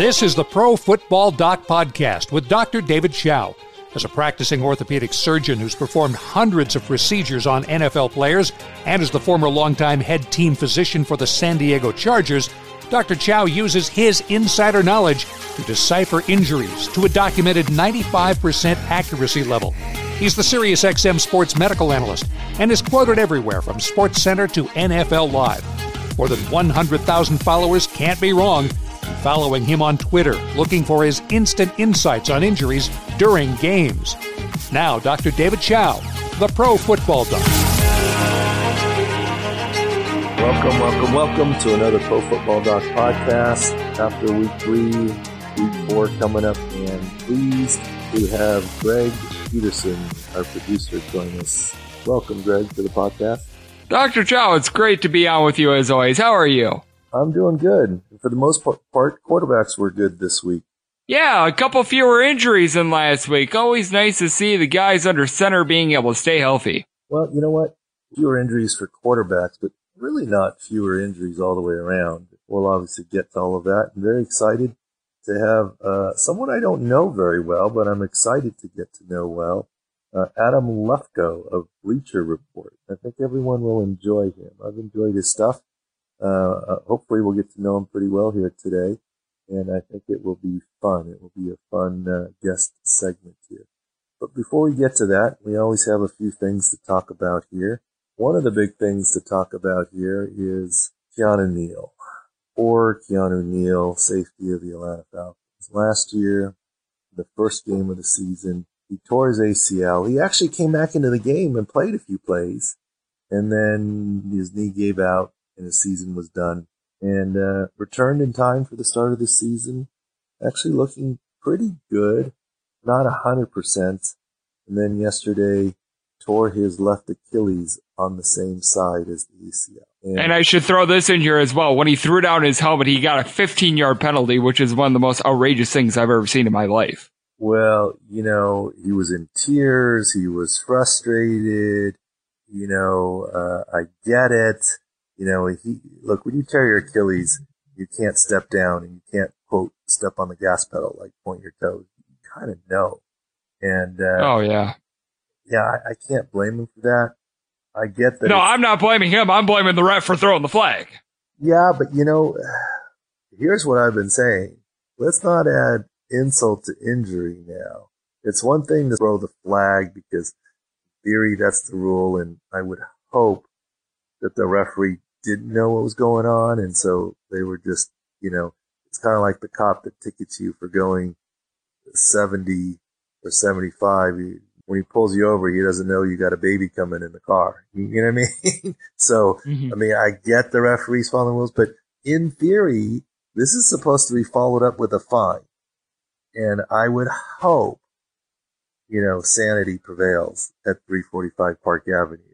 This is the Pro Football Doc Podcast with Dr. David Chao. As a practicing orthopedic surgeon who's performed hundreds of procedures on NFL players and as the former longtime head team physician for the San Diego Chargers, Dr. Chao uses his insider knowledge to decipher injuries to a documented 95% accuracy level. He's the SiriusXM sports medical analyst and is quoted everywhere from SportsCenter to NFL Live. More than 100,000 followers can't be wrong following him on Twitter, looking for his instant insights on injuries during games. Now, Dr. David Chao, the Pro Football Doc. Welcome, welcome, welcome to another Pro Football Doc podcast. After week three, week four coming up, and pleased to have Greg Peterson, our producer, join us. Welcome, Greg, to the podcast. Dr. Chao, it's great to be on with you as always. How are you? I'm doing good. For the most part, quarterbacks were good this week. Yeah, a couple fewer injuries than last week. Always nice to see the guys under center being able to stay healthy. Well, you know what? Fewer injuries for quarterbacks, but really not fewer injuries all the way around. We'll obviously get to all of that. I'm very excited to have uh, someone I don't know very well, but I'm excited to get to know well. Uh, Adam Lefkoe of Bleacher Report. I think everyone will enjoy him. I've enjoyed his stuff. Uh, uh, hopefully we'll get to know him pretty well here today. And I think it will be fun. It will be a fun uh, guest segment here. But before we get to that, we always have a few things to talk about here. One of the big things to talk about here is Keanu Neal. Or Keanu Neal, safety of the Atlanta Falcons. Last year, the first game of the season, he tore his ACL. He actually came back into the game and played a few plays. And then his knee gave out and the season was done. And uh, returned in time for the start of the season, actually looking pretty good, not a hundred percent. And then yesterday tore his left Achilles on the same side as the ACL. And, and, I should throw this in here as well. When he threw down his helmet, he got a 15 yard penalty, which is one of the most outrageous things I've ever seen in my life. Well, you know, he was in tears. He was frustrated. You know, uh, I get it. You know, he, look, when you tear your Achilles, you can't step down and you can't quote step on the gas pedal, like point your toes. You kind of know. And, uh, oh yeah. Yeah, I, I, can't blame him for that. I get that. No, I'm not blaming him. I'm blaming the ref for throwing the flag. Yeah, but you know, here's what I've been saying. Let's not add insult to injury now. It's one thing to throw the flag because theory that's the rule and I would hope that the referee didn't know what was going on. And so they were just, you know, it's kind of like the cop that tickets you for going 70 or 75. when he pulls you over, he doesn't know you got a baby coming in the car. You, know what I mean? so, mm-hmm. I mean, I get the referees following rules, but in theory, this is supposed to be followed up with a fine. And I would hope, you know, sanity prevails at 345 Park Avenue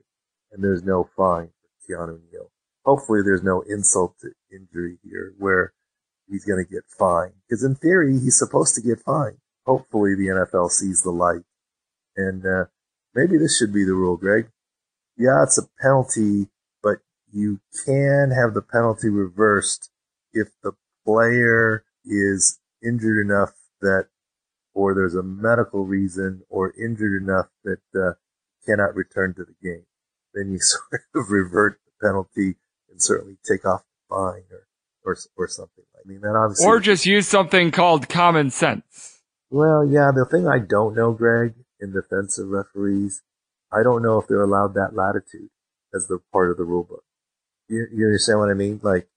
and there's no fine for Keanu Neal hopefully there's no insult to injury here where he's going to get fined. Because in theory, he's supposed to get fined. Hopefully the NFL sees the light. And uh, maybe this should be the rule, Greg. Yeah, it's a penalty, but you can have the penalty reversed if the player is injured enough that, or there's a medical reason, or injured enough that uh, cannot return to the game. Then you sort of revert the penalty can certainly take off the fine or, or, or something. I mean, that obviously. Or just use something called common sense. Well, yeah, the thing I don't know, Greg, in defense of referees, I don't know if they're allowed that latitude as the part of the rule book. You, you understand what I mean? Like,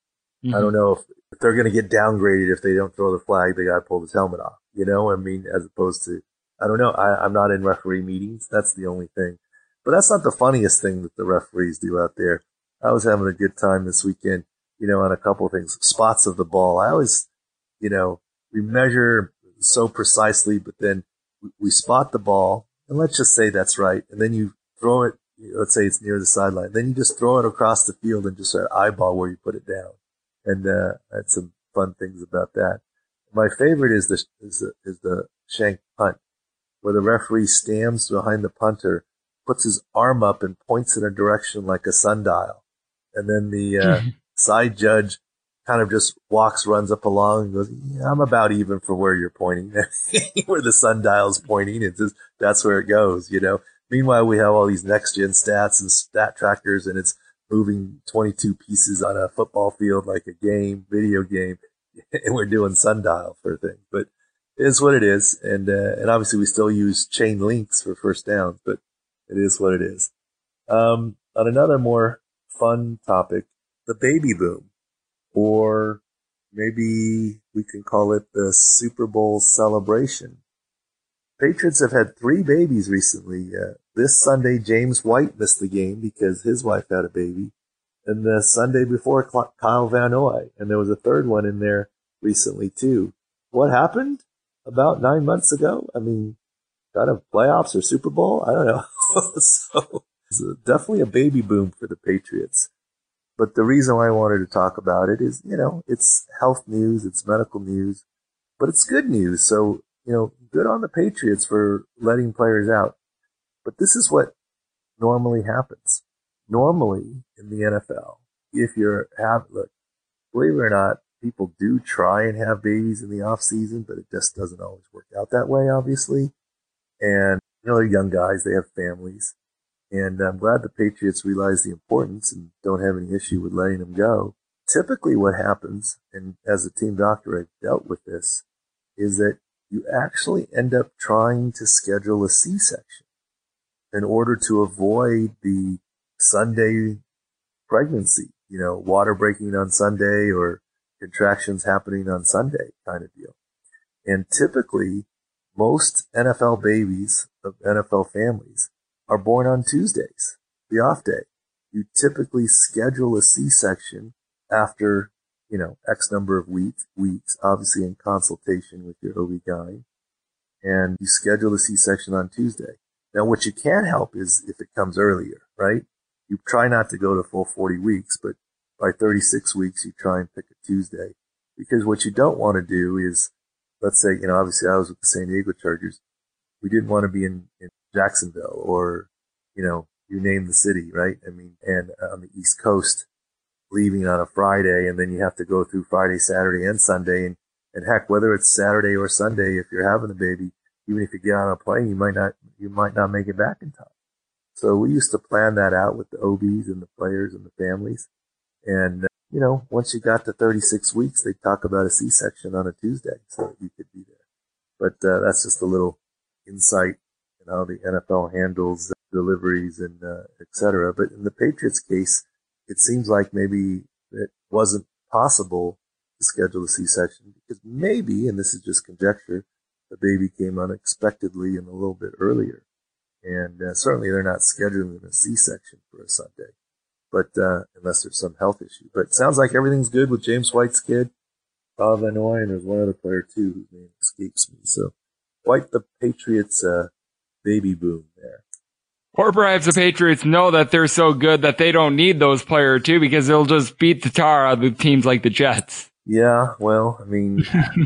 mm-hmm. I don't know if, if they're going to get downgraded if they don't throw the flag, the guy pulled his helmet off. You know, I mean, as opposed to, I don't know. I, I'm not in referee meetings. That's the only thing. But that's not the funniest thing that the referees do out there. I was having a good time this weekend, you know, on a couple of things. Spots of the ball. I always, you know, we measure so precisely, but then we spot the ball and let's just say that's right. And then you throw it, let's say it's near the sideline. Then you just throw it across the field and just eyeball where you put it down. And, uh, had some fun things about that. My favorite is the, is the, is the shank punt where the referee stands behind the punter, puts his arm up and points in a direction like a sundial and then the uh, side judge kind of just walks, runs up along and goes, yeah, I'm about even for where you're pointing, where the sundial's pointing. It's just, that's where it goes, you know. Meanwhile, we have all these next gen stats and stat trackers and it's moving 22 pieces on a football field like a game, video game, and we're doing sundial for things. But it is what it is. And, uh, and obviously we still use chain links for first downs, but it is what it is. Um, on another more fun topic, the baby boom, or maybe we can call it the Super Bowl celebration. Patriots have had three babies recently. Uh, this Sunday, James White missed the game because his wife had a baby. And the Sunday before, Kyle Van Noy. And there was a third one in there recently too. What happened about nine months ago? I mean, kind of playoffs or Super Bowl? I don't know. so, so definitely a baby boom for the Patriots. But the reason why I wanted to talk about it is, you know, it's health news, it's medical news, but it's good news. So, you know, good on the Patriots for letting players out. But this is what normally happens. Normally in the NFL, if you're have look, believe it or not, people do try and have babies in the off season, but it just doesn't always work out that way, obviously. And you know, they're young guys, they have families. And I'm glad the Patriots realize the importance and don't have any issue with letting them go. Typically what happens, and as a team doctor, I've dealt with this, is that you actually end up trying to schedule a C-section in order to avoid the Sunday pregnancy, you know, water breaking on Sunday or contractions happening on Sunday kind of deal. And typically most NFL babies of NFL families are born on Tuesdays, the off day. You typically schedule a C-section after, you know, X number of weeks, weeks, obviously in consultation with your OB guy, and you schedule the C-section on Tuesday. Now, what you can help is if it comes earlier, right? You try not to go to full 40 weeks, but by 36 weeks, you try and pick a Tuesday. Because what you don't want to do is, let's say, you know, obviously I was with the San Diego Chargers. We didn't want to be in, in Jacksonville or, you know, you name the city, right? I mean, and on the East Coast, leaving on a Friday and then you have to go through Friday, Saturday and Sunday. And, and heck, whether it's Saturday or Sunday, if you're having a baby, even if you get on a plane, you might not, you might not make it back in time. So we used to plan that out with the OBs and the players and the families. And, uh, you know, once you got to 36 weeks, they talk about a C-section on a Tuesday so you could be there. But, uh, that's just a little insight in how the NFL handles deliveries and, uh, et cetera. But in the Patriots case, it seems like maybe it wasn't possible to schedule a C-section because maybe, and this is just conjecture, the baby came unexpectedly and a little bit earlier. And uh, certainly they're not scheduling a C-section for a Sunday, but uh, unless there's some health issue. But it sounds like everything's good with James White's kid, Bob Van and there's one other player too whose name escapes me. So White, the Patriots' uh, baby boom there. Or perhaps the Patriots know that they're so good that they don't need those players too because they'll just beat the tar out of teams like the Jets. Yeah, well, I mean,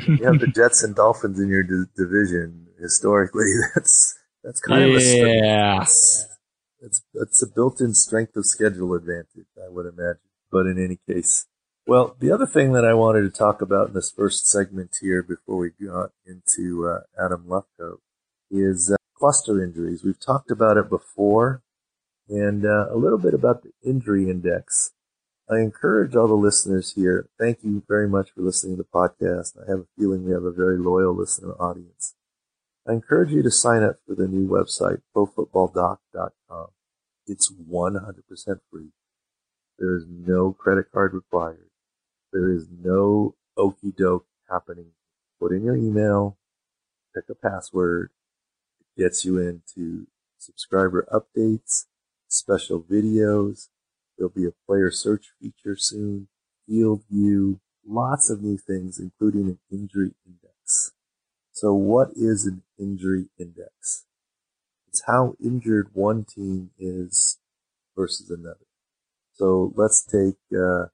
you have the Jets and Dolphins in your d- division. Historically, that's that's kind yeah. of a yeah. It's it's a built-in strength of schedule advantage, I would imagine. But in any case, well, the other thing that I wanted to talk about in this first segment here before we got into uh, Adam Lefkoe is uh, cluster injuries. We've talked about it before, and uh, a little bit about the injury index. I encourage all the listeners here. Thank you very much for listening to the podcast. I have a feeling we have a very loyal listener audience. I encourage you to sign up for the new website, profootballdoc.com. It's 100% free. There is no credit card required. There is no okey doke happening. Put in your email, pick a password. Gets you into subscriber updates, special videos, There'll be a player search feature soon, field view, lots of new things, including an injury index. So what is an injury index? It's how injured one team is versus another. So let's take uh,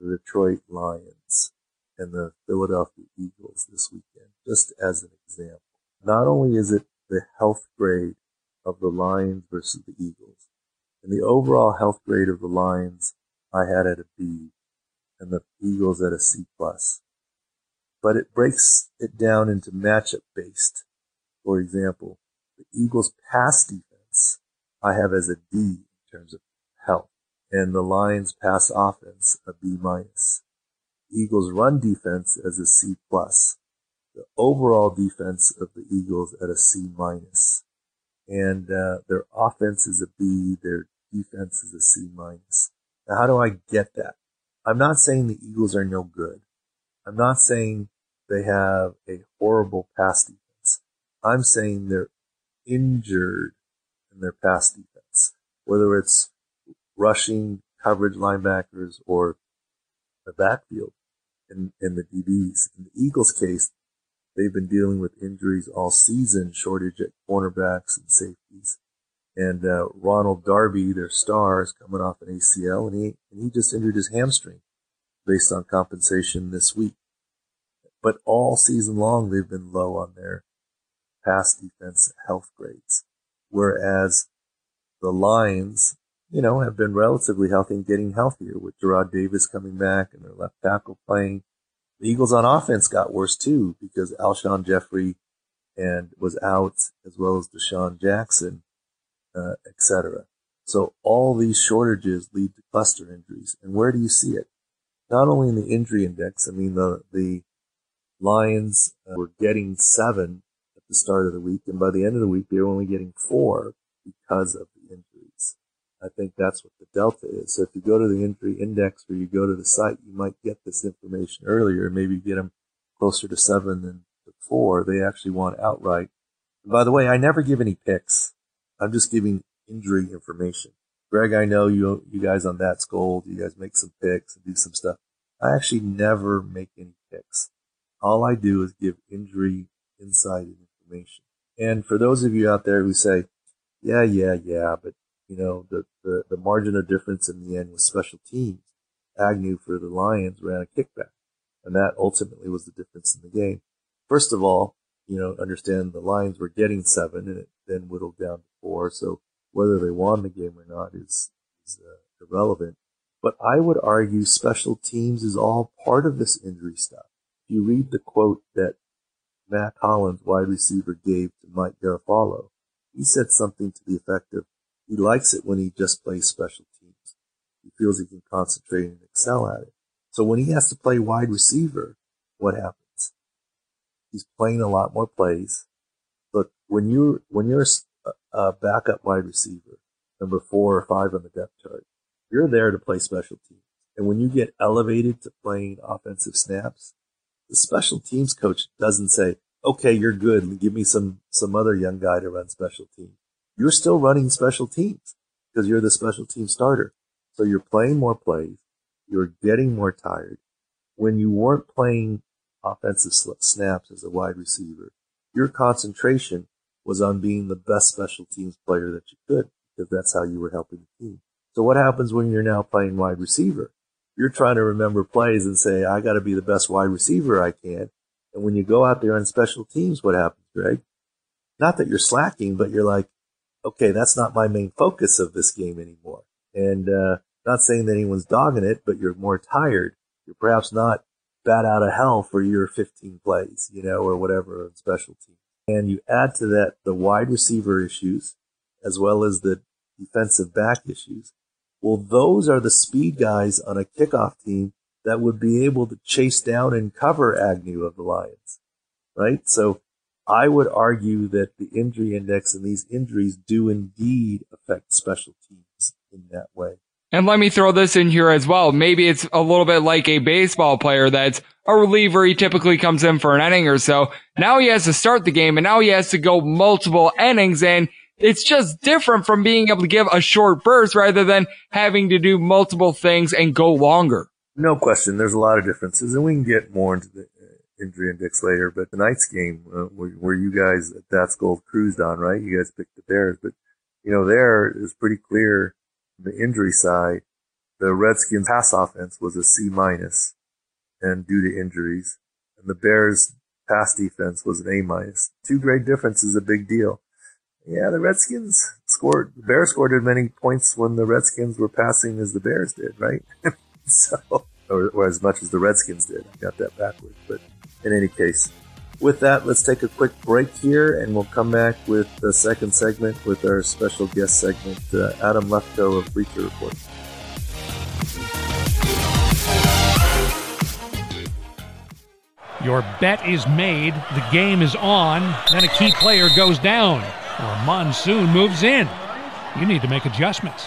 the Detroit Lions and the Philadelphia Eagles this weekend, just as an example. Not only is it the health grade of the Lions versus the Eagles, and the overall health grade of the Lions I had at a B. and the Eagles at a C plus. But it breaks it down into matchup based. For example, the Eagles pass defense I have as a D in terms of health, and the Lions pass offense a B minus. Eagles run defense as a C plus. The overall defense of the Eagles at a C. And uh, their offense is a B, their defense is a C minus. Now, how do I get that? I'm not saying the Eagles are no good. I'm not saying they have a horrible pass defense. I'm saying they're injured in their pass defense, whether it's rushing coverage linebackers or the backfield in, in the DBs. In the Eagles case, they've been dealing with injuries all season, shortage at cornerbacks and safeties. And uh, Ronald Darby, their star, is coming off an ACL, and he and he just injured his hamstring based on compensation this week. But all season long, they've been low on their pass defense health grades, whereas the Lions, you know, have been relatively healthy and getting healthier with Jarrad Davis coming back and their left tackle playing. The Eagles on offense got worse too because Alshon Jeffery and was out as well as DeSean Jackson uh, etc. So all these shortages lead to cluster injuries. And where do you see it? Not only in the injury index, I mean, the, the Lions uh, were getting seven at the start of the week, and by the end of the week, they were only getting four because of. I think that's what the delta is. So if you go to the injury index or you go to the site, you might get this information earlier, maybe get them closer to seven than to four. They actually want outright. And by the way, I never give any picks. I'm just giving injury information. Greg, I know you you guys on That's Gold. You guys make some picks and do some stuff. I actually never make any picks. All I do is give injury insight and information. And for those of you out there who say, yeah, yeah, yeah, but you know, the, the, the margin of difference in the end was special teams. Agnew for the Lions ran a kickback and that ultimately was the difference in the game. First of all, you know, understand the Lions were getting seven and it then whittled down to four. So whether they won the game or not is, is uh, irrelevant. But I would argue special teams is all part of this injury stuff. If you read the quote that Mack Hollins, wide receiver, gave to Mike Garafolo, he said something to the effect of, he likes it when he just plays special teams. He feels he can concentrate and excel at it. So when he has to play wide receiver, what happens? He's playing a lot more plays look, when you're, when you're a backup wide receiver, number four or five on the depth chart, you're there to play special teams. And when you get elevated to playing offensive snaps, the special teams coach doesn't say, okay, you're good give me some, some other young guy to run special teams. You're still running special teams because you're the special team starter. So you're playing more plays. You're getting more tired. When you weren't playing offensive snaps as a wide receiver, your concentration was on being the best special teams player that you could because that's how you were helping the team. So what happens when you're now playing wide receiver? You're trying to remember plays and say, I got to be the best wide receiver I can. And when you go out there on special teams, what happens, Greg? Not that you're slacking, but you're like, okay, that's not my main focus of this game anymore. And, uh, not saying that anyone's dogging it, but you're more tired. You're perhaps not bat out of hell for your 15 plays, you know, or whatever on special teams. And you add to that the wide receiver issues as well as the defensive back issues. Well, those are the speed guys on a kickoff team that would be able to chase down and cover Agnew of the Lions, right? So I would argue that the injury index and these injuries do indeed affect special teams in that way. And let me throw this in here as well. Maybe it's a little bit like a baseball player that's a reliever. He typically comes in for an inning or so. Now he has to start the game and now he has to go multiple innings and it's just different from being able to give a short burst rather than having to do multiple things and go longer. No question. There's a lot of differences and we can get more into the injury index later, but tonight's game, uh, where, where you guys at That's Gold cruised on, right? You guys picked the Bears, but you know, there is pretty clear the injury side, the Redskins pass offense was a C minus and due to injuries and the Bears pass defense was an A minus. Two great differences, a big deal. Yeah, the Redskins scored, the Bears scored as many points when the Redskins were passing as the Bears did, right? so or, or as much as the Redskins did. I got that backwards. But in any case, with that, let's take a quick break here and we'll come back with the second segment with our special guest segment, uh, Adam Lefkoe of Bleacher Report. Your bet is made, the game is on, then a key player goes down, or a monsoon moves in. You need to make adjustments.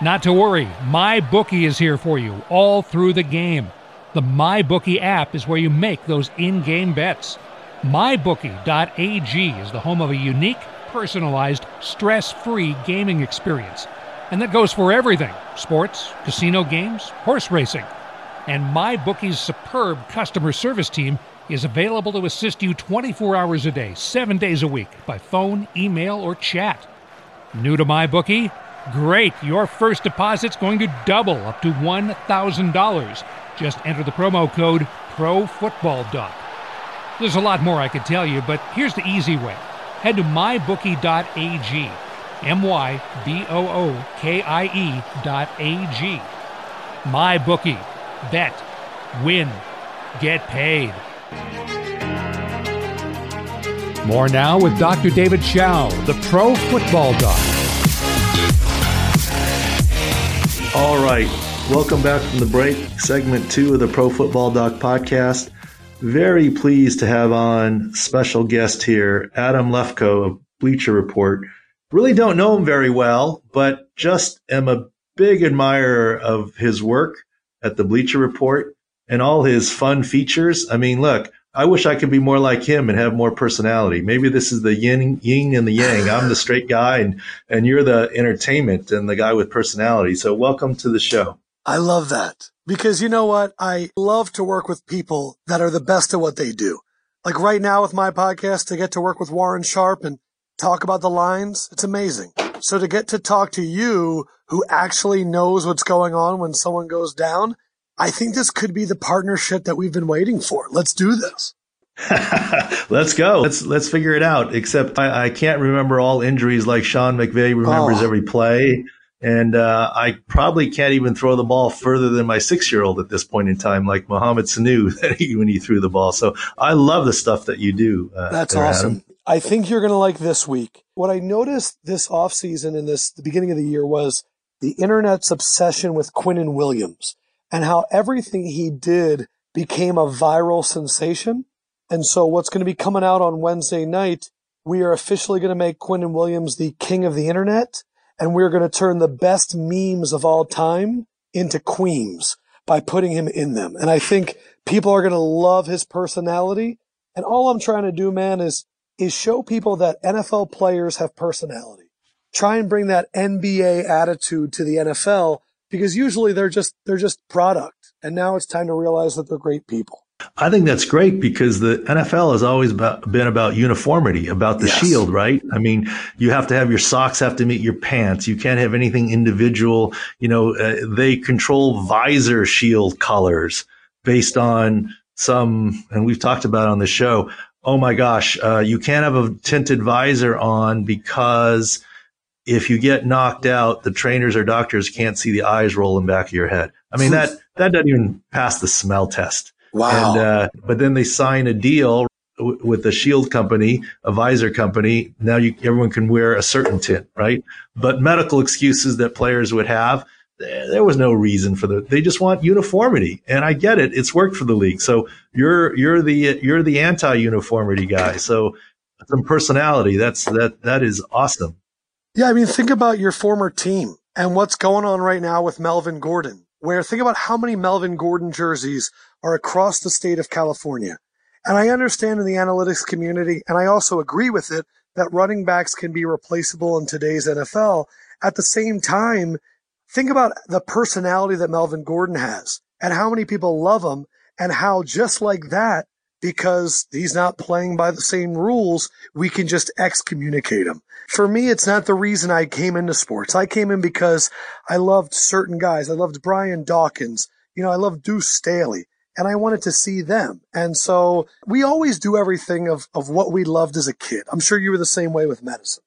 Not to worry, MyBookie is here for you all through the game. The MyBookie app is where you make those in game bets. MyBookie.ag is the home of a unique, personalized, stress free gaming experience. And that goes for everything sports, casino games, horse racing. And MyBookie's superb customer service team is available to assist you 24 hours a day, 7 days a week, by phone, email, or chat. New to MyBookie? Great! Your first deposit's going to double up to $1,000. Just enter the promo code PROFOOTBALLDOC. There's a lot more I could tell you, but here's the easy way. Head to mybookie.ag. M Y B O O K I E dot A G. MyBookie. Bet. Win. Get paid. More now with Dr. David Chao, the Pro Football Doc. All right. Welcome back from the break. Segment two of the Pro Football Doc podcast. Very pleased to have on special guest here, Adam Lefkoe of Bleacher Report. Really don't know him very well, but just am a big admirer of his work at the Bleacher Report and all his fun features. I mean, look, I wish I could be more like him and have more personality. Maybe this is the yin, yin and the yang. I'm the straight guy and, and you're the entertainment and the guy with personality. So welcome to the show. I love that because you know what? I love to work with people that are the best at what they do. Like right now with my podcast, to get to work with Warren Sharp and talk about the lines, it's amazing. So to get to talk to you who actually knows what's going on when someone goes down, I think this could be the partnership that we've been waiting for. Let's do this. let's go. Let's let's figure it out. Except I, I, can't remember all injuries like Sean McVay remembers oh. every play, and uh, I probably can't even throw the ball further than my six year old at this point in time, like Mohamed Sanu when he threw the ball. So I love the stuff that you do. Uh, That's there, awesome. Adam. I think you're going to like this week. What I noticed this off season and this the beginning of the year was the internet's obsession with Quinnen Williams and how everything he did became a viral sensation. And so what's going to be coming out on Wednesday night, we are officially going to make Quinnen Williams the king of the internet. And we're going to turn the best memes of all time into queens by putting him in them. And I think people are going to love his personality. And all I'm trying to do, man, is, is show people that NFL players have personality. Try and bring that NBA attitude to the NFL because usually they're just they're just product and now it's time to realize that they're great people I think that's great because the NFL has always about, been about uniformity, about the yes. shield, right? I mean, you have to have your socks have to meet your pants. You can't have anything individual. You know, uh, they control visor shield colors based on some, and we've talked about on the show. Oh my gosh, uh, you can't have a tinted visor on because if you get knocked out, the trainers or doctors can't see the eyes rolling back of your head. I mean, that, that doesn't even pass the smell test. Wow. And, uh, but then they sign a deal w- with a shield company, a visor company. Now you, everyone can wear a certain tint, right? But medical excuses that players would have, there was no reason for the, they just want uniformity. And I get it. It's worked for the league. So you're, you're the, you're the anti-uniformity guy. So some personality. That's, that, that is awesome. Yeah, I mean, think about your former team and what's going on right now with Melvin Gordon, where think about how many Melvin Gordon jerseys are across the state of California. And I understand in the analytics community, and I also agree with it, that running backs can be replaceable in today's NFL. At the same time, think about the personality that Melvin Gordon has and how many people love him and how just like that, because he's not playing by the same rules, we can just excommunicate him. For me, it's not the reason I came into sports. I came in because I loved certain guys. I loved Brian Dawkins. You know, I loved Deuce Staley and I wanted to see them. And so we always do everything of, of what we loved as a kid. I'm sure you were the same way with medicine.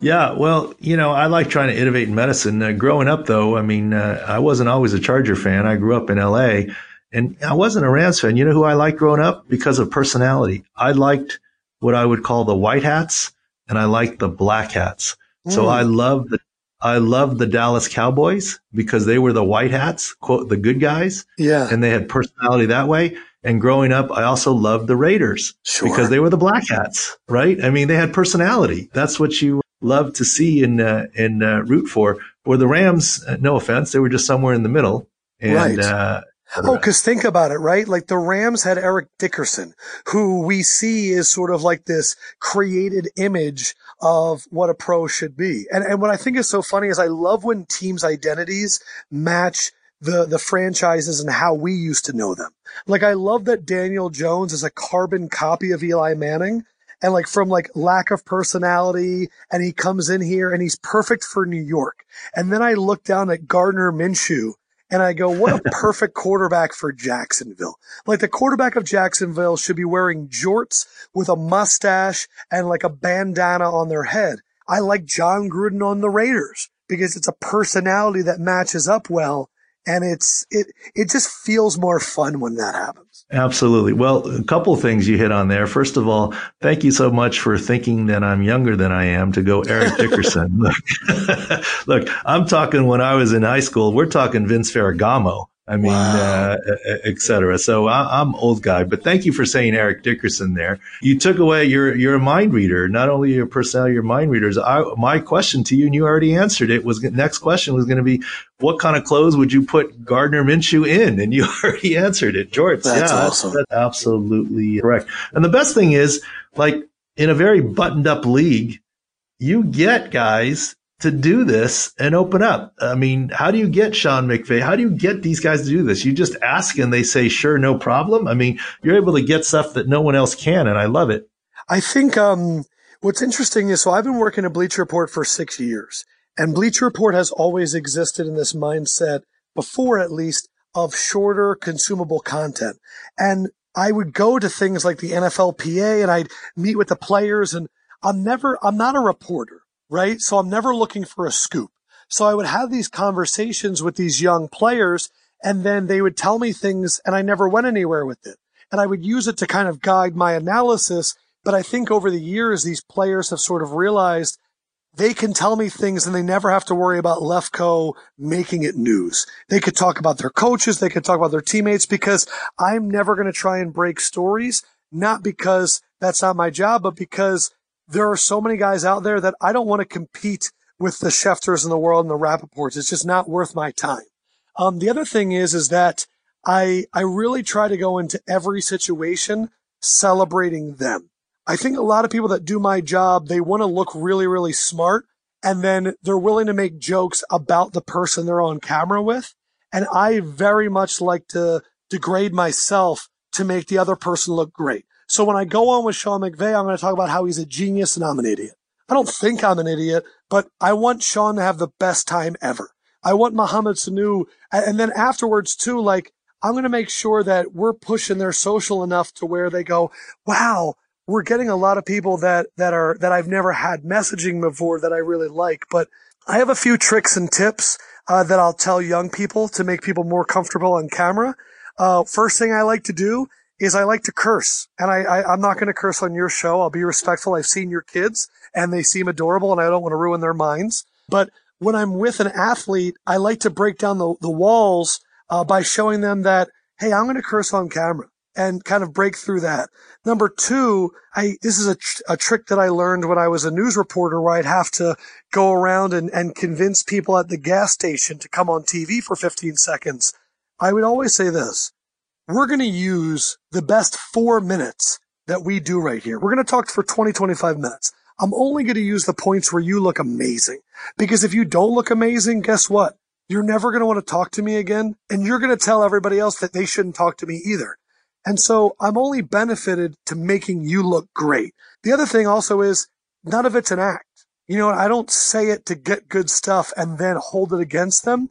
Yeah, well, you know, I like trying to innovate in medicine. Uh, growing up, though, I mean, uh, I wasn't always a Charger fan. I grew up in L.A., And I wasn't a Rams fan. You know who I liked growing up? Because of personality. I liked what I would call the white hats and I liked the black hats. Mm. So. I loved the I loved the Dallas Cowboys because they were the white hats, quote, the good guys. Yeah. And they had personality that way. And growing up, I also loved the Raiders sure. because they were the black hats, right? I mean, they had personality. That's what you love to see and, uh, and, uh, root for. Or the Rams, uh, no offense, they were just somewhere in the middle. And, right. uh, Oh, because think about it, right? Like the Rams had Eric Dickerson, who we see is sort of like this created image of what a pro should be. And, and what I think is so funny is I love when teams' identities match the, the franchises and how we used to know them. Like I love that Daniel Jones is a carbon copy of Eli Manning and like from like lack of personality and he comes in here and he's perfect for New York. And then I look down at Gardner Minshew and I go, what a perfect quarterback for Jacksonville. Like the quarterback of Jacksonville should be wearing jorts with a mustache and like a bandana on their head. I like Jon Gruden on the Raiders because it's a personality that matches up well and it's it it just feels more fun when that happens. Absolutely. Well, a couple things you hit on there. First of all, thank you so much for thinking that I'm younger than I am to go Eric Dickerson. look, look, I'm talking when I was in high school. We're talking Vince Ferragamo. I mean, wow. uh, et cetera. So I, am old guy, but thank you for saying Eric Dickerson there. You took away, you're a mind reader, not only your personality, your mind readers. I, my question to you, and you already answered it, was next question was going to be, what kind of clothes would you put Gardner Minshew in? And you already answered it, George. That's yeah, awesome. That's, that's absolutely correct. And the best thing is, like in a very buttoned up league, you get guys to do this and open up. I mean, how do you get Sean McVay? How do you get these guys to do this? You just ask and they say, sure, no problem. I mean, you're able to get stuff that no one else can. And I love it. I think, um, what's interesting is, so I've been working at Bleacher Report for six years and Bleacher Report has always existed in this mindset before at least of shorter consumable content. And I would go to things like the NFLPA and I'd meet with the players and I'm never, I'm not a reporter right? So I'm never looking for a scoop. So I would have these conversations with these young players and then they would tell me things and I never went anywhere with it. And I would use it to kind of guide my analysis. But I think over the years, these players have sort of realized they can tell me things and they never have to worry about Lefkoe making it news. They could talk about their coaches. They could talk about their teammates because I'm never going to try and break stories, not because that's not my job, but because there are so many guys out there that I don't want to compete with the Schefters in the world and the Rapoports. It's just not worth my time. Um, the other thing is, is that I, I really try to go into every situation celebrating them. I think a lot of people that do my job, they want to look really, really smart and then they're willing to make jokes about the person they're on camera with. And I very much like to degrade myself to make the other person look great. So when I go on with Sean McVay, I'm going to talk about how he's a genius and I'm an idiot. I don't think I'm an idiot, but I want Sean to have the best time ever. I want Mohamed Sanu, and then afterwards too, like I'm going to make sure that we're pushing their social enough to where they go, wow, we're getting a lot of people that, that are, that I've never had messaging before that I really like. But I have a few tricks and tips, uh, that I'll tell young people to make people more comfortable on camera. Uh, first thing I like to do is I like to curse. And I, I am not going to curse on your show. I'll be respectful. I've seen your kids and they seem adorable and I don't want to ruin their minds. But when I'm with an athlete, I like to break down the, the walls uh, by showing them that, hey, I'm going to curse on camera and kind of break through that. Number two, I, this is a, tr- a trick that I learned when I was a news reporter where I'd have to go around and, and convince people at the gas station to come on TV for 15 seconds. I would always say this we're going to use the best four minutes that we do right here. We're going to talk for 20, 25 minutes. I'm only going to use the points where you look amazing. Because if you don't look amazing, guess what? You're never going to want to talk to me again. And you're going to tell everybody else that they shouldn't talk to me either. And so I'm only benefited to making you look great. The other thing also is none of it's an act. You know, I don't say it to get good stuff and then hold it against them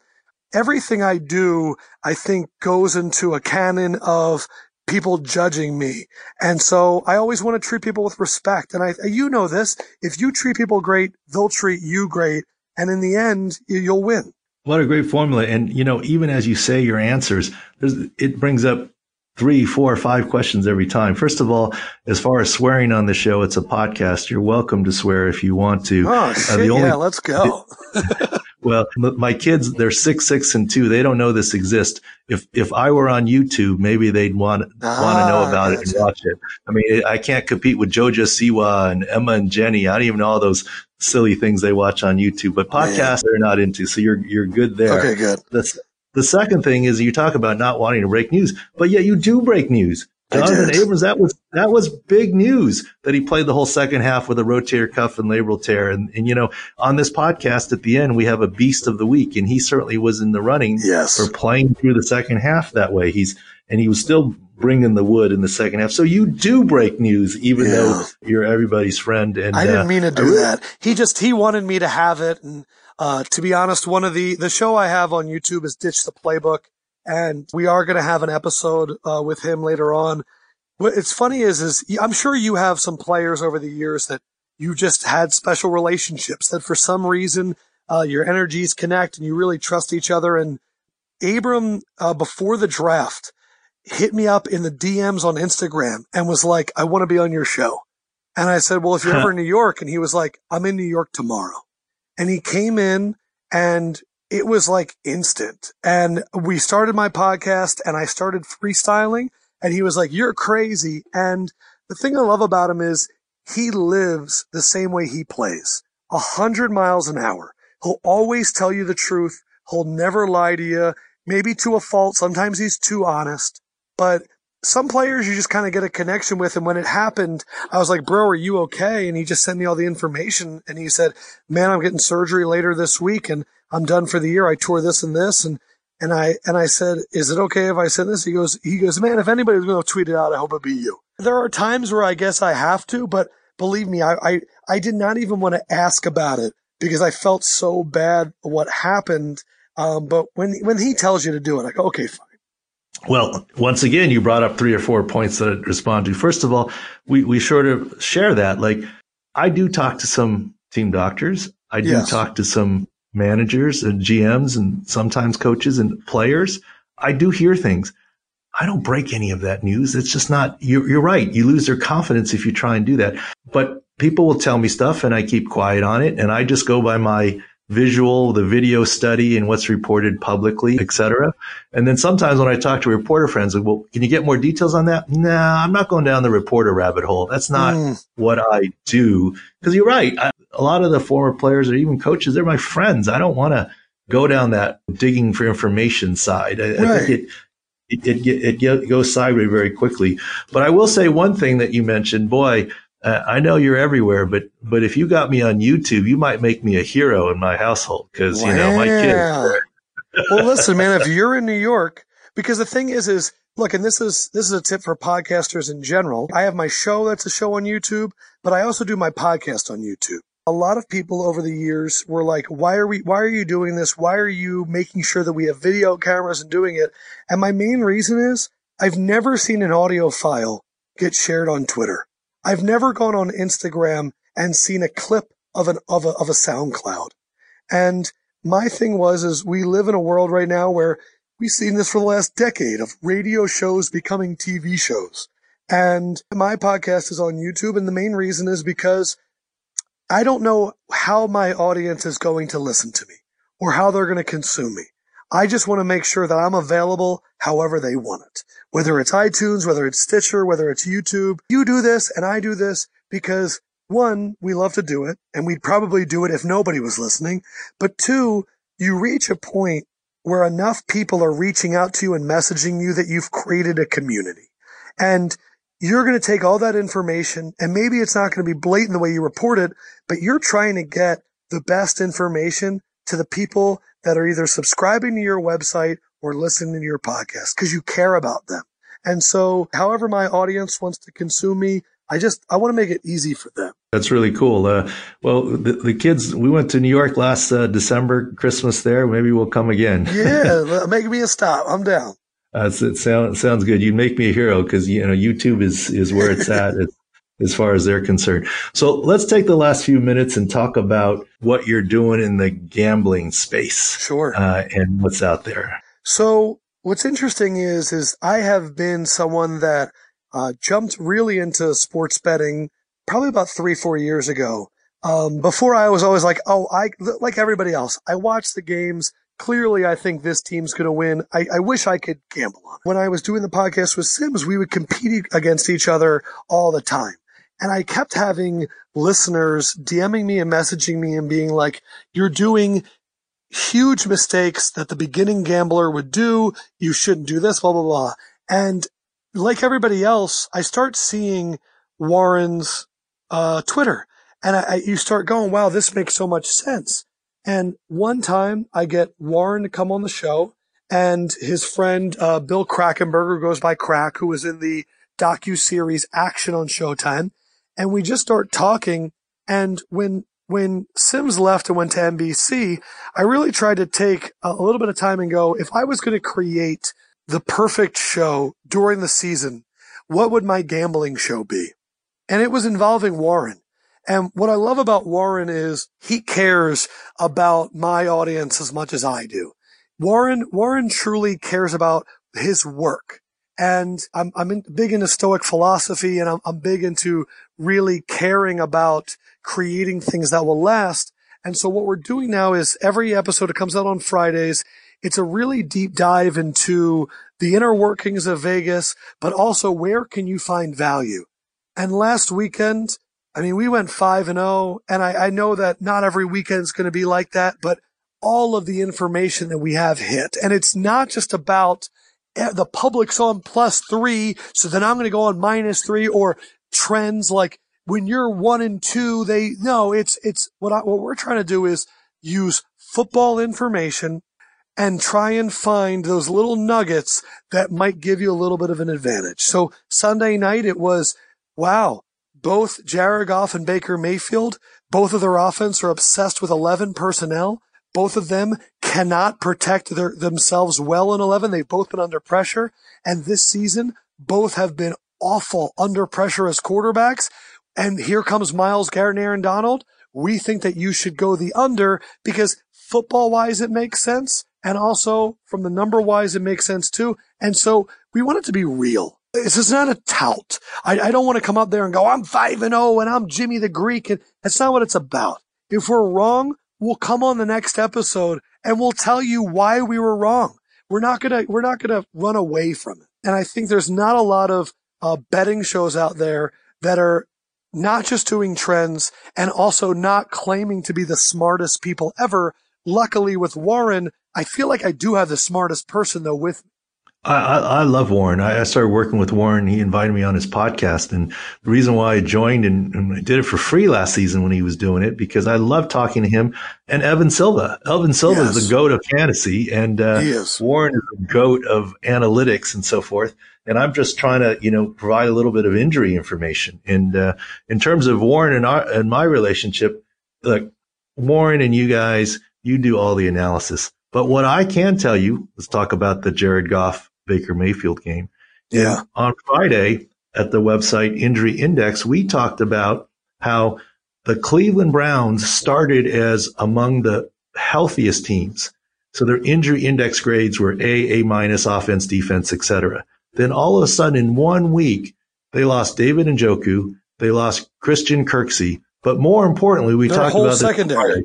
everything I do, I think goes into a canon of people judging me. And so I always want to treat people with respect. And I, you know this, if you treat people great, they'll treat you great. And in the end, you'll win. What a great formula. And, you know, even as you say your answers, it brings up three, four, five questions every time. First of all, as far as swearing on the show, it's a podcast. You're welcome to swear if you want to. Oh, shit, uh, only, yeah, let's go. well, my kids, they're six, six, and two. They don't know this exists. If if I were on YouTube, maybe they'd want ah, want to know about it and watch it. I mean, I can't compete with JoJo Siwa and Emma and Jenny. I don't even know all those silly things they watch on YouTube. But podcasts, they're not into. So you're you're good there. Okay, good. The, the second thing is you talk about not wanting to break news, but yet you do break news. Jonathan Abrams, that was that was big news that he played the whole second half with a rotator cuff and labral tear. And, and you know, on this podcast at the end, we have a beast of the week, and he certainly was in the running yes. for playing through the second half that way. He's and he was still bringing the wood in the second half. So you do break news, even yeah. though you're everybody's friend. And I didn't uh, mean to do that. He just he wanted me to have it. And uh, to be honest, one of the the show I have on YouTube is Ditch the Playbook and we are going to have an episode uh, with him later on. What it's funny is, is I'm sure you have some players over the years that you just had special relationships that for some reason uh, your energies connect and you really trust each other. And Abram, uh, before the draft, hit me up in the DMs on Instagram and was like, "I want to be on your show." And I said, "Well, if you're ever in New York," and he was like, "I'm in New York tomorrow." And he came in and it was like instant. And we started my podcast and I started freestyling and he was like, you're crazy. And the thing I love about him is he lives the same way he plays a hundred miles an hour. He'll always tell you the truth. He'll never lie to you, maybe to a fault. Sometimes he's too honest, but some players you just kind of get a connection with. And when it happened, I was like, bro, are you okay? And he just sent me all the information and he said, man, I'm getting surgery later this week and I'm done for the year. I tore this and this. And, and I, and I said, is it okay if I send this? He goes, he goes, man, if anybody's going to tweet it out, I hope it be you. There are times where I guess I have to, but believe me, I, I, I did not even want to ask about it because I felt so bad what happened. Um, but when, when he tells you to do it, I go, okay, fine. Well, once again, you brought up three or four points that I'd respond to. First of all, we, we sort of share that. Like, I do talk to some team doctors. I do yes. talk to some managers and GMs and sometimes coaches and players. I do hear things. I don't break any of that news. It's just not, you're, you're right. You lose their confidence if you try and do that. But people will tell me stuff and I keep quiet on it. And I just go by my visual, the video study and what's reported publicly, etc. And then sometimes when I talk to reporter friends, like, well, can you get more details on that? Nah, I'm not going down the reporter rabbit hole. That's not mm. what I do. Cause you're right. I, a lot of the former players or even coaches, they're my friends. I don't want to go down that digging for information side. I, right. I think it, it, it, it, goes sideways very quickly. But I will say one thing that you mentioned, boy, uh, I know you're everywhere, but but if you got me on YouTube, you might make me a hero in my household because wow. you know my kids. well, listen, man, if you're in New York, because the thing is, is look, and this is this is a tip for podcasters in general. I have my show that's a show on YouTube, but I also do my podcast on YouTube. A lot of people over the years were like, "Why are we? Why are you doing this? Why are you making sure that we have video cameras and doing it?" And my main reason is I've never seen an audio file get shared on Twitter. I've never gone on Instagram and seen a clip of an of a of a SoundCloud. And my thing was is we live in a world right now where we've seen this for the last decade of radio shows becoming TV shows. And my podcast is on YouTube and the main reason is because I don't know how my audience is going to listen to me or how they're going to consume me. I just want to make sure that I'm available however they want it. Whether it's iTunes, whether it's Stitcher, whether it's YouTube, you do this and I do this because one, we love to do it and we'd probably do it if nobody was listening. But two, you reach a point where enough people are reaching out to you and messaging you that you've created a community. And you're going to take all that information and maybe it's not going to be blatant the way you report it, but you're trying to get the best information to the people that are either subscribing to your website or listening to your podcast because you care about them. And so however my audience wants to consume me, I just, I want to make it easy for them. That's really cool. Uh, well, the, the, kids, we went to New York last uh, December, Christmas there. Maybe we'll come again. yeah, make me a stop. I'm down. Uh, it sounds sounds good. You make me a hero because you know YouTube is is where it's at. It's, as far as they're concerned. So let's take the last few minutes and talk about what you're doing in the gambling space. Sure. Uh, and what's out there. So what's interesting is, is I have been someone that uh, jumped really into sports betting probably about three, four years ago. Um, before I was always like, oh, I, like everybody else, I watch the games. Clearly, I think this team's going to win. I, I wish I could gamble on. When I was doing the podcast with Simms, we would compete against each other all the time. And I kept having listeners DMing me and messaging me and being like, you're doing huge mistakes that the beginning gambler would do. You shouldn't do this, blah, blah, blah. And like everybody else, I start seeing Warren's, uh, Twitter and I, I, you start going, wow, this makes so much sense. And one time I get Warren to come on the show and his friend, uh, Bill Krackomberger goes by Crack, who was in the docu series Action on Showtime and we just start talking. And when when Simms left and went to NBC, I really tried to take a little bit of time and go, if I was going to create the perfect show during the season, what would my gambling show be? And it was involving Warren. And what I love about Warren is he cares about my audience as much as I do. Warren, Warren truly cares about his work. And I'm, I'm in, big into Stoic philosophy and I'm, I'm big into really caring about creating things that will last. And so what we're doing now is every episode, it comes out on Fridays. It's a really deep dive into the inner workings of Vegas, but also where can you find value? And last weekend, I mean, we went five and zero, oh, and I, I know that not every weekend is going to be like that, but all of the information that we have hit, and it's not just about eh, the public's on plus three, so then I'm going to go on minus three or trends like when you're one and two, they no, it's it's what I, what we're trying to do is use football information and try and find those little nuggets that might give you a little bit of an advantage. So Sunday night it was wow, both Jared Goff and Baker Mayfield, both of their offense are obsessed with 11 personnel. Both of them cannot protect their, themselves well in 11. They've both been under pressure. And this season, both have been awful under pressure as quarterbacks. And here comes Myles Garrett and Aaron Donald. We think that you should go the under because football wise, it makes sense. And also from the number wise, it makes sense too. And so we want it to be real. This is not a tout. I, I don't want to come up there and go, I'm five and oh, and I'm Jimmy the Greek. And that's not what it's about. If we're wrong, we'll come on the next episode and we'll tell you why we were wrong. We're not going to, we're not going to run away from it. And I think there's not a lot of uh, betting shows out there that are not just doing trends and also not claiming to be the smartest people ever. Luckily with Warren, I feel like I do have the smartest person though with me. I, I, love Warren. I, started working with Warren. He invited me on his podcast. And the reason why I joined and, and, I did it for free last season when he was doing it, because I love talking to him and Evan Silva. Evan Silva yes. is the goat of fantasy and uh, Warren is the goat of analytics and so forth. And I'm just trying to, you know, provide a little bit of injury information. And uh, in terms of Warren and, our, and my relationship, look, Warren and you guys, you do all the analysis. But what I can tell you, let's talk about the Jared Goff Baker Mayfield game. Yeah. On Friday at the website Injury Index, we talked about how the Cleveland Browns started as among the healthiest teams. So their injury index grades were A, A minus, offense, defense, etc. Then all of a sudden in one week, they lost David and Njoku, they lost Christian Kirksey, but more importantly, we Their talked about the secondary.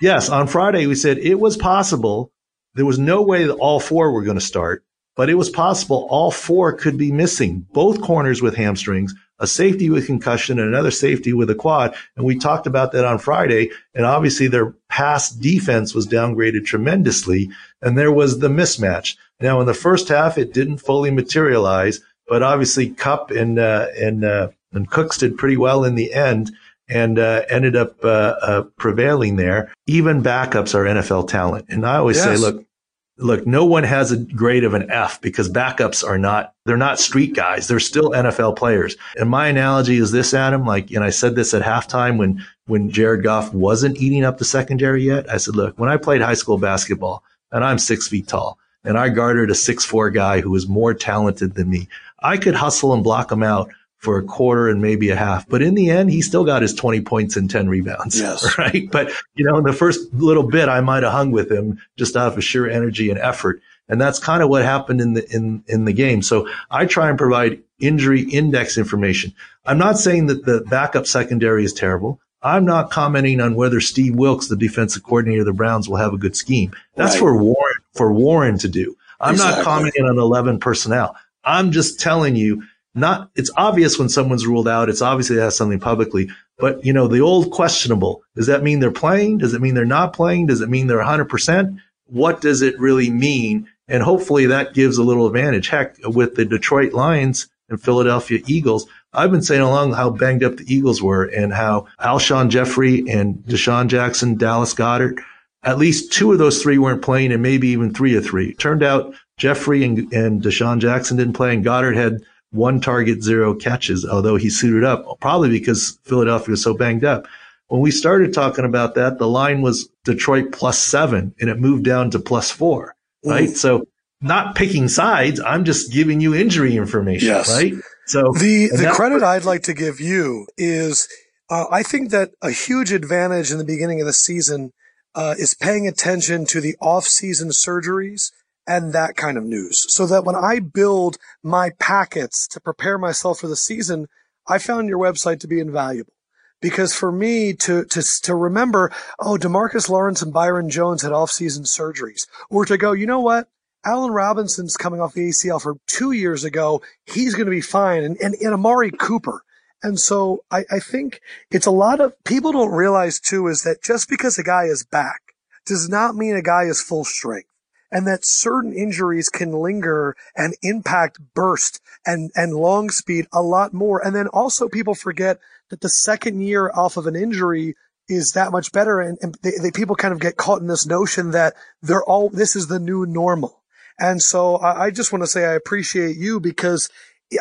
Yes, on Friday we said it was possible. There was no way that all four were going to start but it was possible all four could be missing, both corners with hamstrings, a safety with concussion and another safety with a quad. And we talked about that on Friday. And obviously their pass defense was downgraded tremendously. And there was the mismatch. Now in the first half, it didn't fully materialize, but obviously Cup and, uh, and, uh, and Cooks did pretty well in the end and uh, ended up uh, uh, prevailing there. Even backups are NFL talent. And I always yes. say, look, look, no one has a grade of an F because backups are not, they're not street guys. They're still NFL players. And my analogy is this, Adam, like, and I said this at halftime when, when Jared Goff wasn't eating up the secondary yet. I said, look, when I played high school basketball and I'm six feet tall and I guarded a six, four guy who was more talented than me, I could hustle and block him out for a quarter and maybe a half. But in the end, he still got his 20 points and 10 rebounds. Yes. Right. But, you know, in the first little bit, I might have hung with him just out of sheer energy and effort. And that's kind of what happened in the, in, in the game. So I try and provide injury index information. I'm not saying that the backup secondary is terrible. I'm not commenting on whether Steve Wilks, the defensive coordinator of the Browns, will have a good scheme. That's right. for Warren, for Warren to do. I'm exactly. not commenting on 11 personnel. I'm just telling you not, it's obvious when someone's ruled out. It's obviously has something publicly, but you know, the old questionable, does that mean they're playing? Does it mean they're not playing? Does it mean they're 100%? What does it really mean? And hopefully that gives a little advantage. Heck, with the Detroit Lions and Philadelphia Eagles, I've been saying along how banged up the Eagles were and how Alshon Jeffery and DeSean Jackson, Dallas Goedert, at least two of those three weren't playing and maybe even three of three. Turned out Jeffery and, and DeSean Jackson didn't play and Goedert had one target, zero catches, although he suited up, probably because Philadelphia was so banged up. When we started talking about that, the line was Detroit plus seven and it moved down to plus four, right? Mm. So not picking sides. I'm just giving you injury information, yes. right? So the, the credit I'd like to give you is, uh, I think that a huge advantage in the beginning of the season, uh, is paying attention to the off season surgeries and that kind of news. So that when I build my packets to prepare myself for the season, I found your website to be invaluable. Because for me to, to, to remember, oh, Demarcus Lawrence and Byron Jones had off-season surgeries, or to go, you know what? Allen Robinson's coming off the ACL from two years ago. He's going to be fine. And, and, and Amari Cooper. And so I, I think it's a lot of people don't realize too is that just because a guy is back does not mean a guy is full strength and that certain injuries can linger and impact burst and, and long speed a lot more. And then also people forget that the second year off of an injury is that much better. And, and they, they, people kind of get caught in this notion that they're all, this is the new normal. And so I, I just want to say I appreciate you because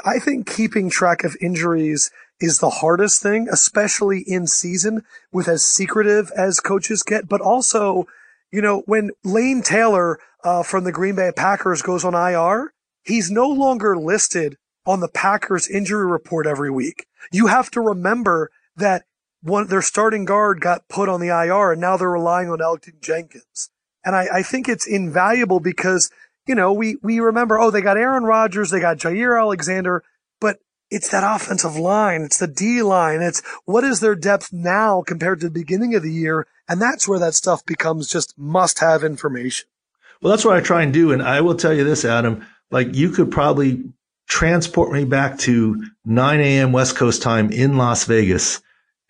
I think keeping track of injuries is the hardest thing, especially in season with as secretive as coaches get, but also, you know, when Lane Taylor uh, from the Green Bay Packers goes on IR, he's no longer listed on the Packers injury report every week. You have to remember that one, their starting guard got put on the IR and now they're relying on Elgton Jenkins. And I, I think it's invaluable because, you know, we, we remember, oh, they got Aaron Rodgers, they got Jaire Alexander, but it's that offensive line. It's the D line. It's what is their depth now compared to the beginning of the year? And that's where that stuff becomes just must have information. Well, that's what I try and do. And I will tell you this, Adam, like you could probably transport me back to 9 a.m. West Coast time in Las Vegas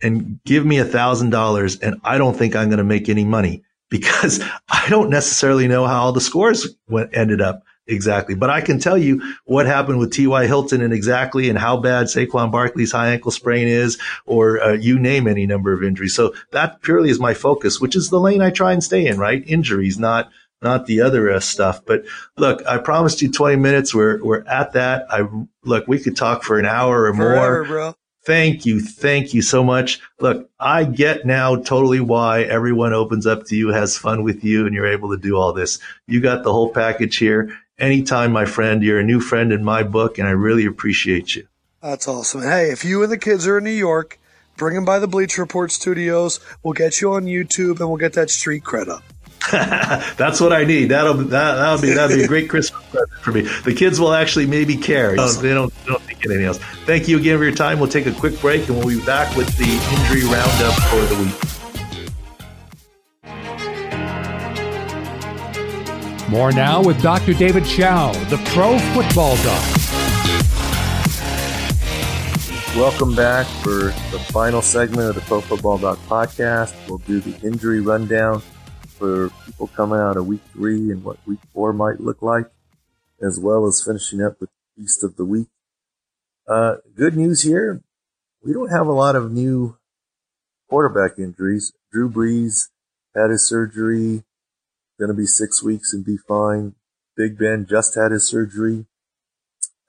and give me a thousand dollars. And I don't think I'm going to make any money because I don't necessarily know how all the scores went, ended up exactly. But I can tell you what happened with T.Y. Hilton and exactly and how bad Saquon Barkley's high ankle sprain is, or uh, you name any number of injuries. So that purely is my focus, which is the lane I try and stay in, right? Injuries, not not the other uh, stuff. But look, I promised you 20 minutes. We're, we're at that. I look, we could talk for an hour or Forever, more. Bro. Thank you. Thank you so much. Look, I get now totally why everyone opens up to you, has fun with you, and you're able to do all this. You got the whole package here. Anytime, my friend, you're a new friend in my book, and I really appreciate you. That's awesome. Hey, if you and the kids are in New York, bring them by the Bleacher Report studios. We'll get you on YouTube and we'll get that street cred up. That's what I need. That'll that that'll be that'll be a great Christmas present for me. The kids will actually maybe care. Oh, they don't they don't think anything else. Thank you again for your time. We'll take a quick break and we'll be back with the injury roundup for the week. More now with Dr. David Chao, the pro football doc. Welcome back for the final segment of the Pro Football Doc podcast. We'll do the injury rundown for people coming out of week three and what week four might look like, as well as finishing up with Beast of the Week. Uh, good news here. We don't have a lot of new quarterback injuries. Drew Brees had his surgery, going to be six weeks and be fine. Big Ben just had his surgery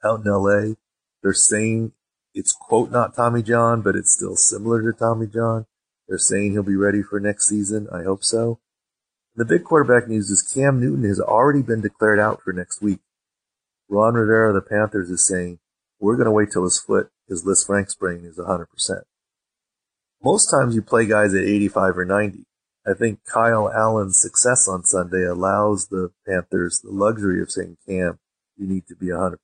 out in LA. They're saying it's quote not Tommy John, but it's still similar to Tommy John. They're saying he'll be ready for next season. I hope so. The big quarterback news is Cam Newton has already been declared out for next week. Ron Rivera of the Panthers is saying We're going to wait till his foot, his Lisfranc sprain is 100%. Most times you play guys at 85 or 90. I think Kyle Allen's success on Sunday allows the Panthers the luxury of saying, Cam, you need to be 100%.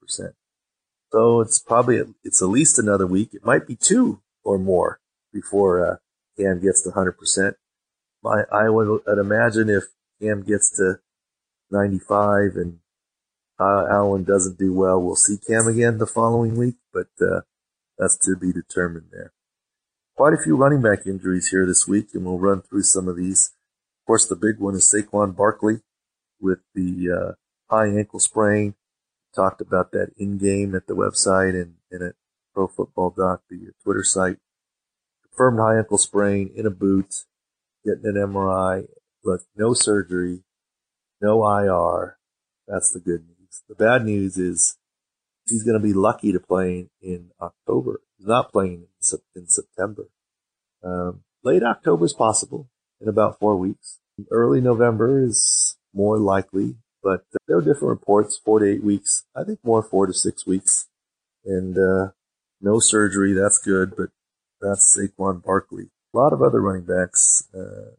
So it's probably, it's at least another week. It might be two or more before uh, Cam gets to 100%. I, I would I'd imagine if Cam gets to 95 and uh, Allen doesn't do well, we'll see Cam again the following week, but uh, that's to be determined there. Quite a few running back injuries here this week, and we'll run through some of these. Of course, the big one is Saquon Barkley with the uh, high ankle sprain. Talked about that in game at the website and, and at Pro Football Doc, the Twitter site. Confirmed high ankle sprain in a boot, getting an MRI. Look, no surgery, no IR. That's the good news. The bad news is he's going to be lucky to play in October. He's not playing in September. Um, late October is possible in about four weeks. Early November is more likely, but there are different reports, four to eight weeks. I think more four to six weeks. And, uh, no surgery. That's good, but that's Saquon Barkley. A lot of other running backs, uh,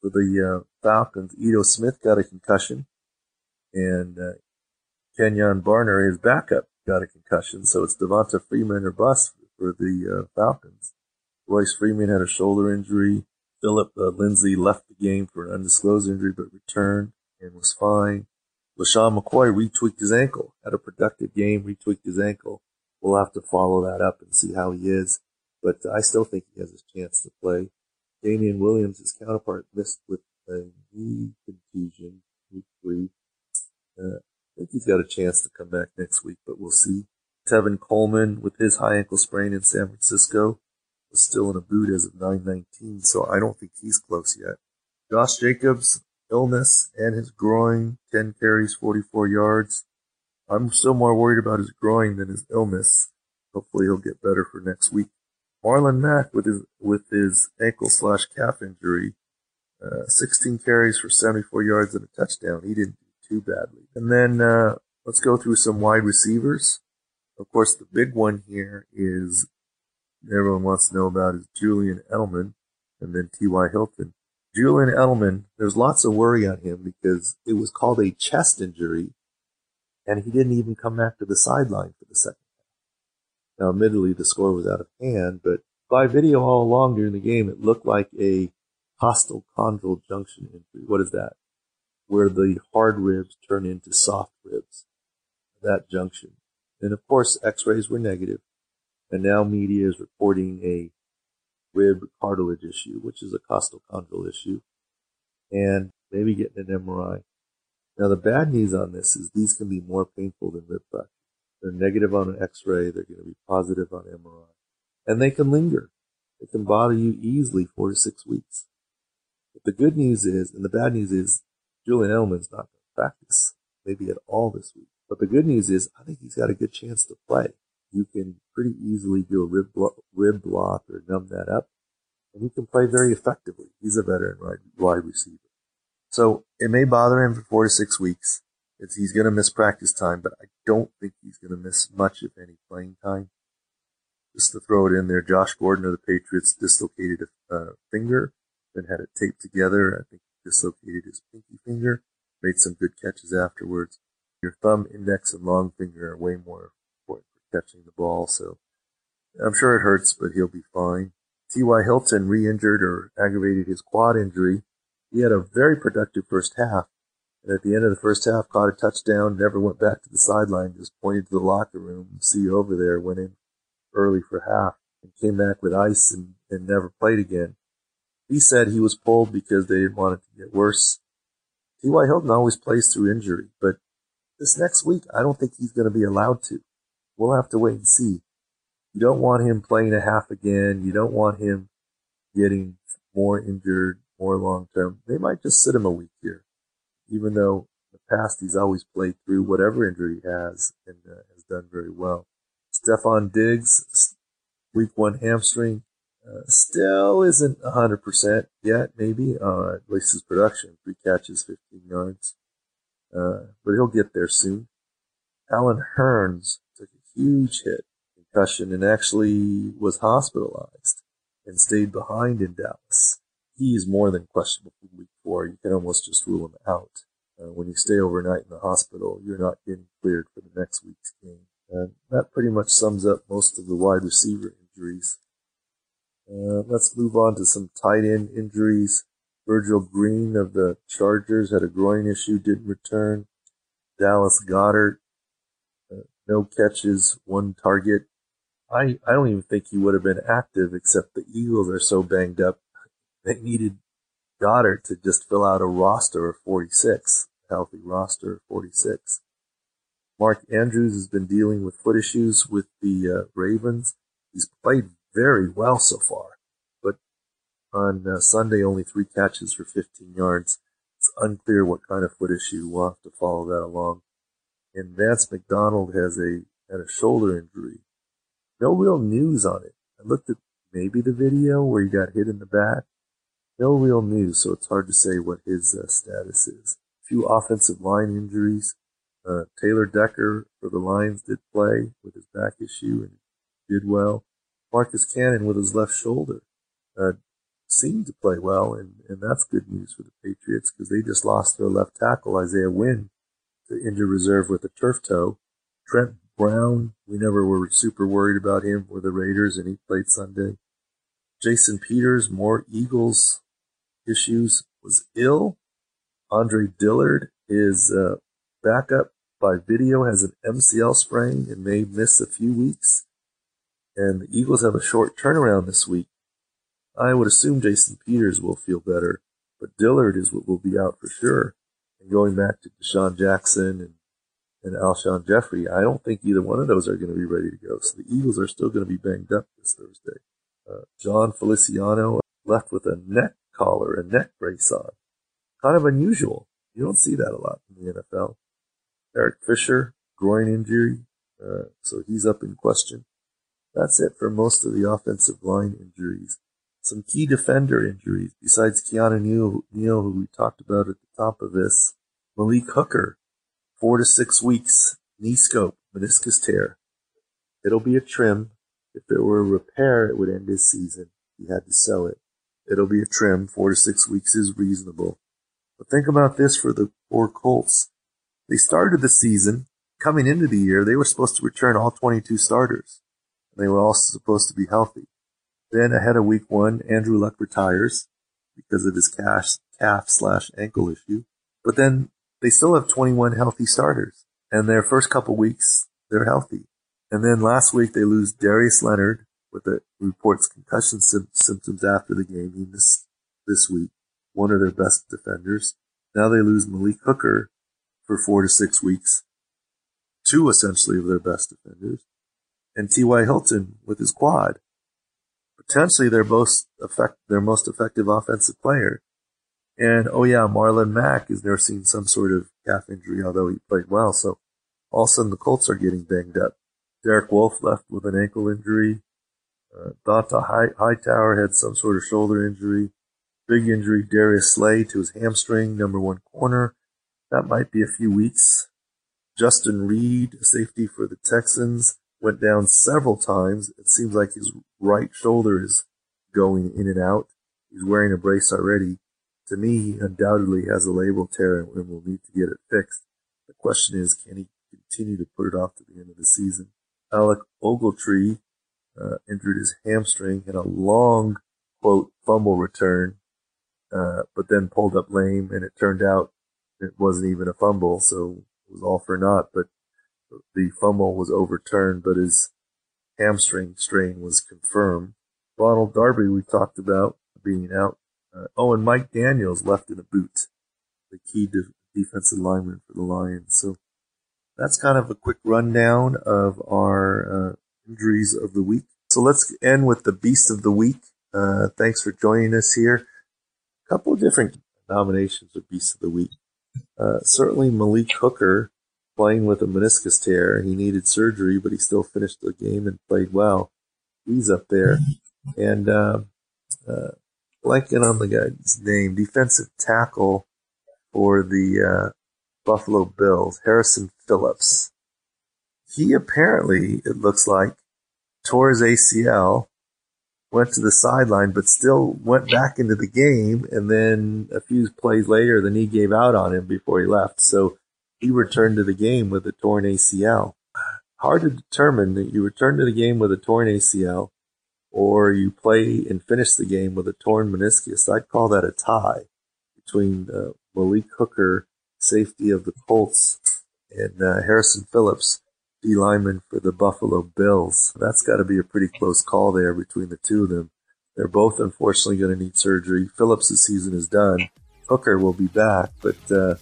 for the, uh, Falcons. Ito Smith got a concussion and, uh, Kenjon Barner, his backup, got a concussion. So it's Devonta Freeman or bust for the uh, Falcons. Royce Freeman had a shoulder injury. Philip uh, Lindsay left the game for an undisclosed injury, but returned and was fine. LeSean McCoy retweaked his ankle, had a productive game, retweaked his ankle. We'll have to follow that up and see how he is, but I still think he has a chance to play. Damien Williams, his counterpart, missed with a knee contusion, week three. Uh, I think he's got a chance to come back next week, but we'll see. Tevin Coleman with his high ankle sprain in San Francisco was still in a boot as of 919, so I don't think he's close yet. Josh Jacobs, illness and his groin, 10 carries, 44 yards. I'm still more worried about his groin than his illness. Hopefully he'll get better for next week. Marlon Mack with his, with his ankle slash calf injury, uh, 16 carries for 74 yards and a touchdown. He didn't do too badly. And then uh, let's go through some wide receivers. Of course, the big one here is everyone wants to know about is Julian Edelman and then T.Y. Hilton. Julian Edelman, there's lots of worry on him because it was called a chest injury and he didn't even come back to the sideline for the second. Now, admittedly, the score was out of hand, but by video all along during the game, it looked like a costochondral junction injury. What is that? where the hard ribs turn into soft ribs, that junction. And of course, x-rays were negative, and now media is reporting a rib cartilage issue, which is a costochondral issue, and maybe getting an MRI. Now the bad news on this is these can be more painful than rib fracture. They're negative on an x-ray, they're going to be positive on MRI, and they can linger. They can bother you easily four to six weeks. But the good news is, and the bad news is, Julian Edelman's not going to practice maybe at all this week. But the good news is I think he's got a good chance to play. You can pretty easily do a rib, blo- rib block or numb that up, and he can play very effectively. He's a veteran wide receiver. So it may bother him for four to six weeks. It's, he's going to miss practice time, but I don't think he's going to miss much, if any, playing time. Just to throw it in there, Josh Gordon of the Patriots dislocated a uh, finger, then had it taped together. I think dislocated his pinky finger, made some good catches afterwards. Your thumb, index, and long finger are way more important for catching the ball, so I'm sure it hurts, but he'll be fine. T.Y. Hilton re-injured or aggravated his quad injury. He had a very productive first half, and at the end of the first half caught a touchdown, never went back to the sideline, just pointed to the locker room, see over there, went in early for half, and came back with ice and, and never played again. He said he was pulled because they didn't want it to get worse. T.Y. Hilton always plays through injury, but this next week, I don't think he's going to be allowed to. We'll have to wait and see. You don't want him playing a half again. You don't want him getting more injured, more long term. They might just sit him a week here, even though in the past he's always played through whatever injury he has and uh, has done very well. Stefon Diggs, week one hamstring, uh, still isn't 100% yet, maybe, uh, at least his production. Three catches, 15 yards. Uh, but he'll get there soon. Allen Hurns took a huge hit, concussion, and actually was hospitalized and stayed behind in Dallas. He is more than questionable for week four. You can almost just rule him out. Uh, when you stay overnight in the hospital, you're not getting cleared for the next week's game. And that pretty much sums up most of the wide receiver injuries. Uh, let's move on to some tight end injuries. Virgil Green of the Chargers had a groin issue, didn't return. Dallas Goedert, uh, no catches, one target. I, I don't even think he would have been active except the Eagles are so banged up. They needed Goedert to just fill out a roster of 46, healthy roster of 46. Mark Andrews has been dealing with foot issues with the uh, Ravens. He's played very well so far, but on uh, Sunday only three catches for 15 yards. It's unclear what kind of foot issue. We'll have to follow that along. And Vance McDonald has a had a shoulder injury. No real news on it. I looked at maybe the video where he got hit in the back. No real news, so it's hard to say what his uh, status is. A few offensive line injuries. Uh, Taylor Decker for the Lions did play with his back issue and did well. Marcus Cannon with his left shoulder uh, seemed to play well, and, and that's good news for the Patriots because they just lost their left tackle, Isaiah Wynn, to injured reserve with a turf toe. Trent Brown, we never were super worried about him for the Raiders, and he played Sunday. Jason Peters, more Eagles issues, was ill. Andre Dillard is uh, backup by video has an MCL sprain and may miss a few weeks and the Eagles have a short turnaround this week. I would assume Jason Peters will feel better, but Dillard is what will be out for sure. And going back to DeSean Jackson and, and Alshon Jeffery, I don't think either one of those are going to be ready to go. So the Eagles are still going to be banged up this Thursday. Uh, Jon Feliciano left with a neck collar, and neck brace on. Kind of unusual. You don't see that a lot in the NFL. Eric Fisher, groin injury, uh, so he's up in question. That's it for most of the offensive line injuries. Some key defender injuries, besides Keanu Neal, Neal who we talked about at the top of this. Malik Hooker, four to six weeks, knee scope, meniscus tear. It'll be a trim. If it were a repair, it would end his season. He had to sell it. It'll be a trim. Four to six weeks is reasonable. But think about this for the poor Colts. They started the season, coming into the year, they were supposed to return all 22 starters. They were all supposed to be healthy. Then ahead of week one, Andrew Luck retires because of his calf, calf slash ankle issue. But then they still have 21 healthy starters and their first couple weeks, they're healthy. And then last week they lose Darius Leonard with the reports concussion sim- symptoms after the game. He missed this week, one of their best defenders. Now they lose Malik Hooker for four to six weeks, two essentially of their best defenders and T.Y. Hilton with his quad. Potentially their most effect, their most effective offensive player. And oh yeah, Marlon Mack is nursing some sort of calf injury, although he played well. So all of a sudden the Colts are getting banged up. Derek Wolfe left with an ankle injury. Uh, High- Hightower had some sort of shoulder injury. Big injury, Darius Slay to his hamstring, number one corner. That might be a few weeks. Justin Reid, safety for the Texans, went down several times. It seems like his right shoulder is going in and out. He's wearing a brace already. To me, he undoubtedly has a labral tear and will need to get it fixed. The question is, can he continue to put it off to the end of the season? Alec Ogletree uh, injured his hamstring in a long, quote, fumble return, uh, but then pulled up lame, and it turned out it wasn't even a fumble, so it was all for naught. But the fumble was overturned, but his hamstring strain was confirmed. Ronald Darby, we talked about being out. Uh, oh, and Mike Daniels left in a boot, the key de- defensive lineman for the Lions. So that's kind of a quick rundown of our uh, injuries of the week. So let's end with the beast of the week. Uh, thanks for joining us here. A couple of different nominations of beast of the week. Uh, certainly Malik Hooker playing with a meniscus tear. He needed surgery, but he still finished the game and played well. He's up there. And, uh, uh, blanking on the guy's name, defensive tackle for the, uh, Buffalo Bills, Harrison Phillips. He apparently, it looks like, tore his ACL, went to the sideline, but still went back into the game. And then a few plays later, the knee gave out on him before he left. So he returned to the game with a torn ACL. Hard to determine that you return to the game with a torn ACL or you play and finish the game with a torn meniscus. I'd call that a tie between uh, Malik Hooker, safety of the Colts, and uh, Harrison Phillips, D lineman for the Buffalo Bills. That's got to be a pretty close call there between the two of them. They're both unfortunately going to need surgery. Phillips' season is done. Hooker will be back, but uh,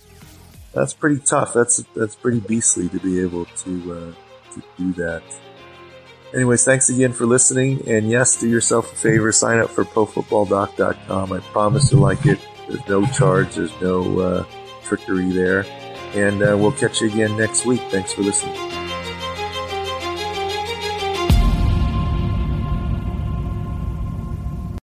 that's pretty tough. That's that's pretty beastly to be able to uh, to do that. Anyways, thanks again for listening. And yes, do yourself a favor, sign up for profootballdoc.com. I promise you'll like it. There's no charge, there's no uh, trickery there. And uh, we'll catch you again next week. Thanks for listening.